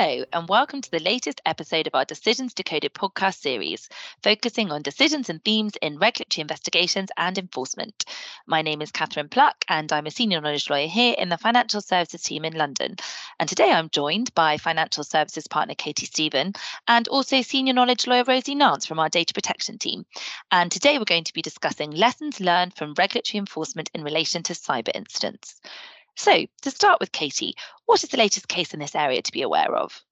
Hello, and welcome to the latest episode of our Decisions Decoded podcast series, focusing on decisions and themes in regulatory investigations and enforcement. My name is Catherine Pluck, and I'm a senior knowledge lawyer here in the financial services team in London. And today I'm joined by financial services partner Katie Stephen and also senior knowledge lawyer Rosie Nance from our data protection team. And today we're going to be discussing lessons learned from regulatory enforcement in relation to cyber incidents. So, to start with, Katie, what is the latest case in this area to be aware of?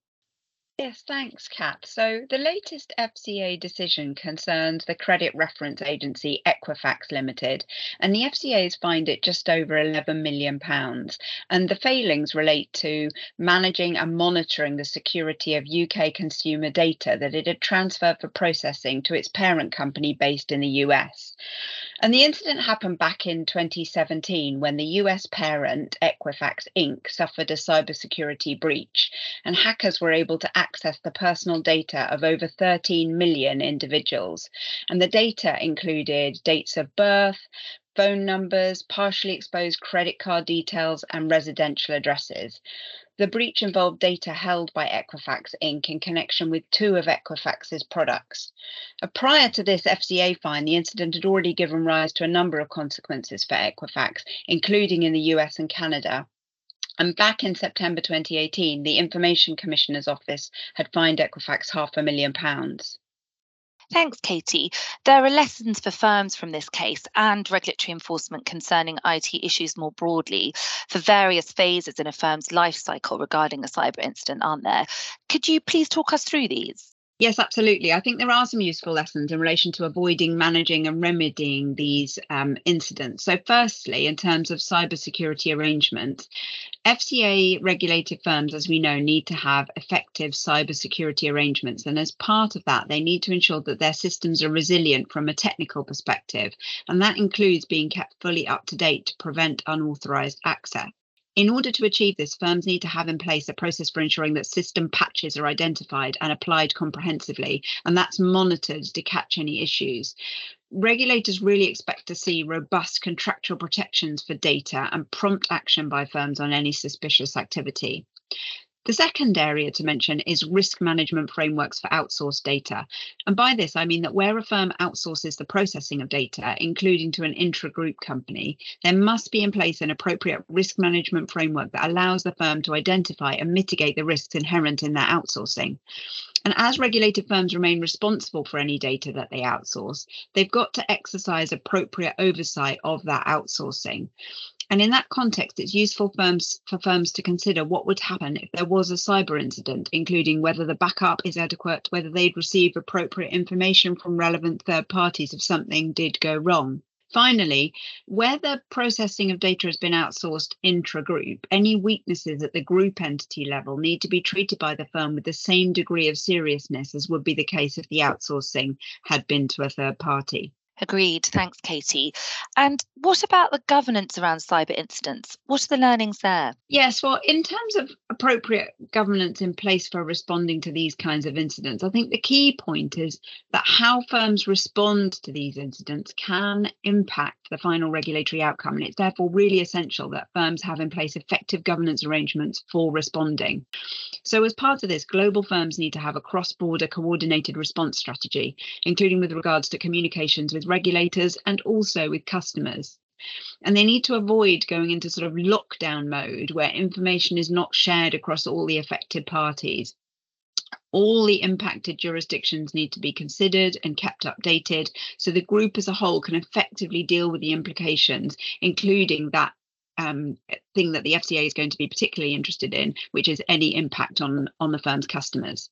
Yes, thanks, Kat. So the latest FCA decision concerns the credit reference agency Equifax Limited, and the FCA's fined it just over £11 million. And the failings relate to managing and monitoring the security of UK consumer data that it had transferred for processing to its parent company based in the US. And the incident happened back in 2017 when the US parent, Equifax Inc., suffered a cybersecurity breach, and hackers were able to access the personal data of over 13 million individuals. And the data included dates of birth, phone numbers, partially exposed credit card details, and residential addresses. The breach involved data held by Equifax Inc. in connection with two of Equifax's products. Uh, prior to this FCA fine, the incident had already given rise to a number of consequences for Equifax, including in the US and Canada. And back in September 2018, the Information Commissioner's Office had fined Equifax half a million pounds. Thanks, Katie. There are lessons for firms from this case and regulatory enforcement concerning IT issues more broadly for various phases in a firm's life cycle regarding a cyber incident, aren't there? Could you please talk us through these? Yes, absolutely. I think there are some useful lessons in relation to avoiding, managing, and remedying these um, incidents. So, firstly, in terms of cybersecurity arrangements, FCA regulated firms, as we know, need to have effective cybersecurity arrangements. And as part of that, they need to ensure that their systems are resilient from a technical perspective. And that includes being kept fully up to date to prevent unauthorized access. In order to achieve this, firms need to have in place a process for ensuring that system patches are identified and applied comprehensively, and that's monitored to catch any issues. Regulators really expect to see robust contractual protections for data and prompt action by firms on any suspicious activity. The second area to mention is risk management frameworks for outsourced data. And by this, I mean that where a firm outsources the processing of data, including to an intra group company, there must be in place an appropriate risk management framework that allows the firm to identify and mitigate the risks inherent in their outsourcing. And as regulated firms remain responsible for any data that they outsource, they've got to exercise appropriate oversight of that outsourcing. And in that context, it's useful firms, for firms to consider what would happen if there was a cyber incident, including whether the backup is adequate, whether they'd receive appropriate information from relevant third parties if something did go wrong. Finally, where the processing of data has been outsourced intra group, any weaknesses at the group entity level need to be treated by the firm with the same degree of seriousness as would be the case if the outsourcing had been to a third party. Agreed. Thanks, Katie. And what about the governance around cyber incidents? What are the learnings there? Yes, well, in terms of appropriate governance in place for responding to these kinds of incidents, I think the key point is that how firms respond to these incidents can impact the final regulatory outcome. And it's therefore really essential that firms have in place effective governance arrangements for responding. So, as part of this, global firms need to have a cross border coordinated response strategy, including with regards to communications with regulators and also with customers. And they need to avoid going into sort of lockdown mode where information is not shared across all the affected parties. All the impacted jurisdictions need to be considered and kept updated so the group as a whole can effectively deal with the implications, including that um, thing that the FCA is going to be particularly interested in, which is any impact on on the firm's customers.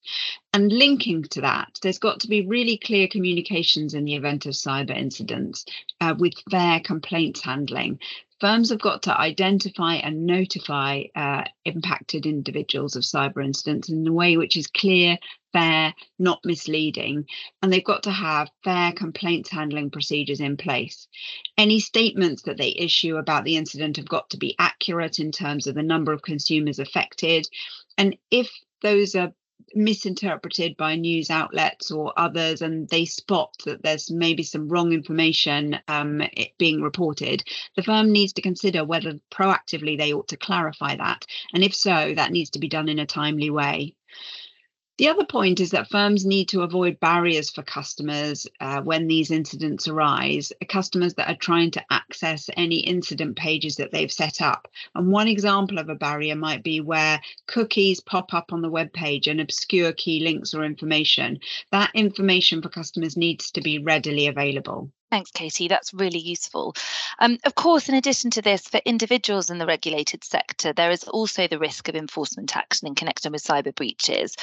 And linking to that, there's got to be really clear communications in the event of cyber incidents uh, with fair complaints handling. Firms have got to identify and notify uh, impacted individuals of cyber incidents in a way which is clear, fair, not misleading, and they've got to have fair complaints handling procedures in place. Any statements that they issue about the incident have got to be accurate in terms of the number of consumers affected. And if those are misinterpreted by news outlets or others and they spot that there's maybe some wrong information um, being reported, the firm needs to consider whether proactively they ought to clarify that. And if so, that needs to be done in a timely way. The other point is that firms need to avoid barriers for customers uh, when these incidents arise, customers that are trying to access any incident pages that they've set up. And one example of a barrier might be where cookies pop up on the web page and obscure key links or information. That information for customers needs to be readily available. Thanks, Katie. That's really useful. Um, of course, in addition to this, for individuals in the regulated sector, there is also the risk of enforcement action in connection with cyber breaches.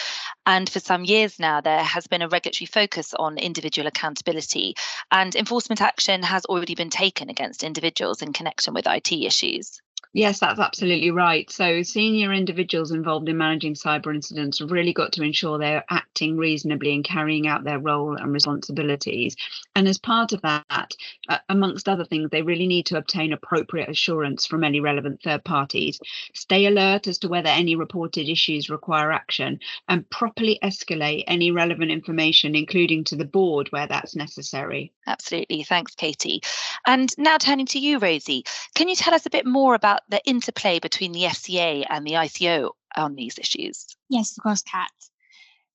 And for some years now, there has been a regulatory focus on individual accountability, and enforcement action has already been taken against individuals in connection with IT issues. Yes, that's absolutely right. So, senior individuals involved in managing cyber incidents have really got to ensure they're acting reasonably and carrying out their role and responsibilities. And as part of that, uh, amongst other things, they really need to obtain appropriate assurance from any relevant third parties, stay alert as to whether any reported issues require action, and properly escalate any relevant information, including to the board where that's necessary. Absolutely. Thanks, Katie. And now turning to you, Rosie, can you tell us a bit more about the interplay between the FCA and the ICO on these issues? Yes, of course, Kat.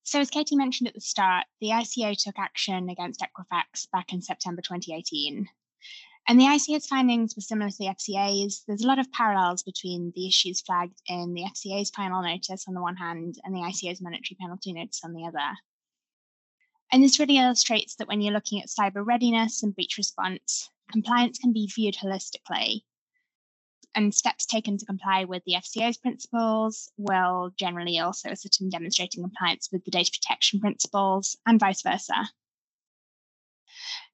So, as Katie mentioned at the start, the ICO took action against Equifax back in September 2018. And the ICO's findings were similar to the FCA's. There's a lot of parallels between the issues flagged in the FCA's final notice on the one hand and the ICO's monetary penalty notice on the other. And this really illustrates that when you're looking at cyber readiness and breach response, compliance can be viewed holistically. And steps taken to comply with the FCA's principles will generally also assist in demonstrating compliance with the data protection principles and vice versa.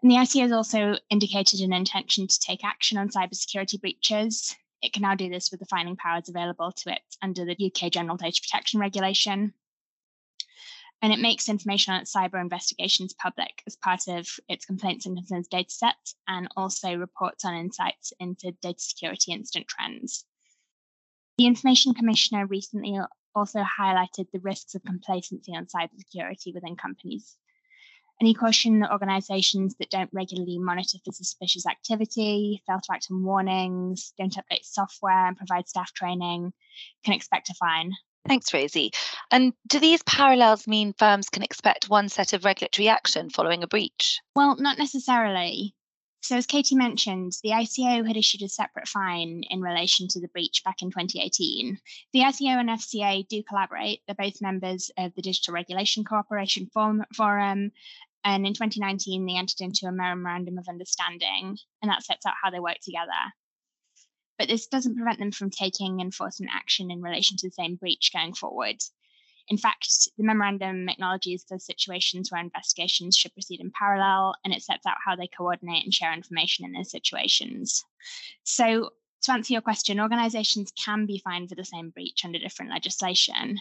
And the ICO has also indicated an intention to take action on cybersecurity breaches. It can now do this with the finding powers available to it under the UK General Data Protection Regulation and it makes information on its cyber investigations public as part of its complaints and concerns dataset and also reports on insights into data security incident trends. The Information Commissioner recently also highlighted the risks of complacency on cybersecurity within companies. And he cautioned that organizations that don't regularly monitor for suspicious activity, fail to act on warnings, don't update software and provide staff training can expect a fine Thanks, Rosie. And do these parallels mean firms can expect one set of regulatory action following a breach? Well, not necessarily. So, as Katie mentioned, the ICO had issued a separate fine in relation to the breach back in 2018. The ICO and FCA do collaborate. They're both members of the Digital Regulation Cooperation Forum. And in 2019, they entered into a memorandum of understanding, and that sets out how they work together but this doesn't prevent them from taking enforcement action in relation to the same breach going forward. In fact, the memorandum acknowledges those situations where investigations should proceed in parallel and it sets out how they coordinate and share information in those situations. So, to answer your question, organisations can be fined for the same breach under different legislation.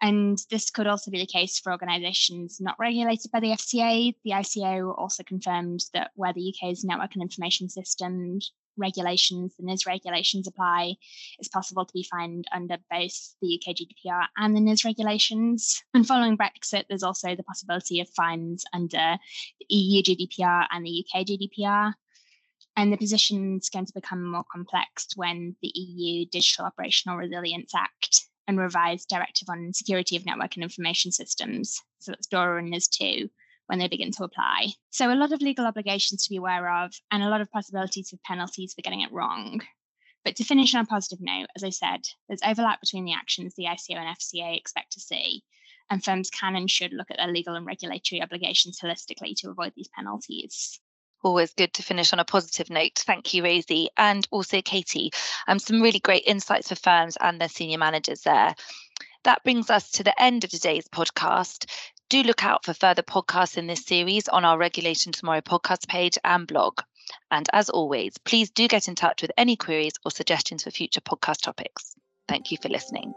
And this could also be the case for organisations not regulated by the FCA. The ICO also confirmed that where the UK's network and information systems regulations, the NIS regulations apply, it's possible to be fined under both the UK GDPR and the NIS regulations. And following Brexit, there's also the possibility of fines under the EU GDPR and the UK GDPR. And the position is going to become more complex when the EU Digital Operational Resilience Act and revised Directive on Security of Network and Information Systems, so that's DORA and NIS2, when they begin to apply. So, a lot of legal obligations to be aware of, and a lot of possibilities of penalties for getting it wrong. But to finish on a positive note, as I said, there's overlap between the actions the ICO and FCA expect to see, and firms can and should look at their legal and regulatory obligations holistically to avoid these penalties. Always good to finish on a positive note. Thank you, Rosie, and also Katie. Um, some really great insights for firms and their senior managers there. That brings us to the end of today's podcast. Do look out for further podcasts in this series on our Regulation Tomorrow podcast page and blog. And as always, please do get in touch with any queries or suggestions for future podcast topics. Thank you for listening.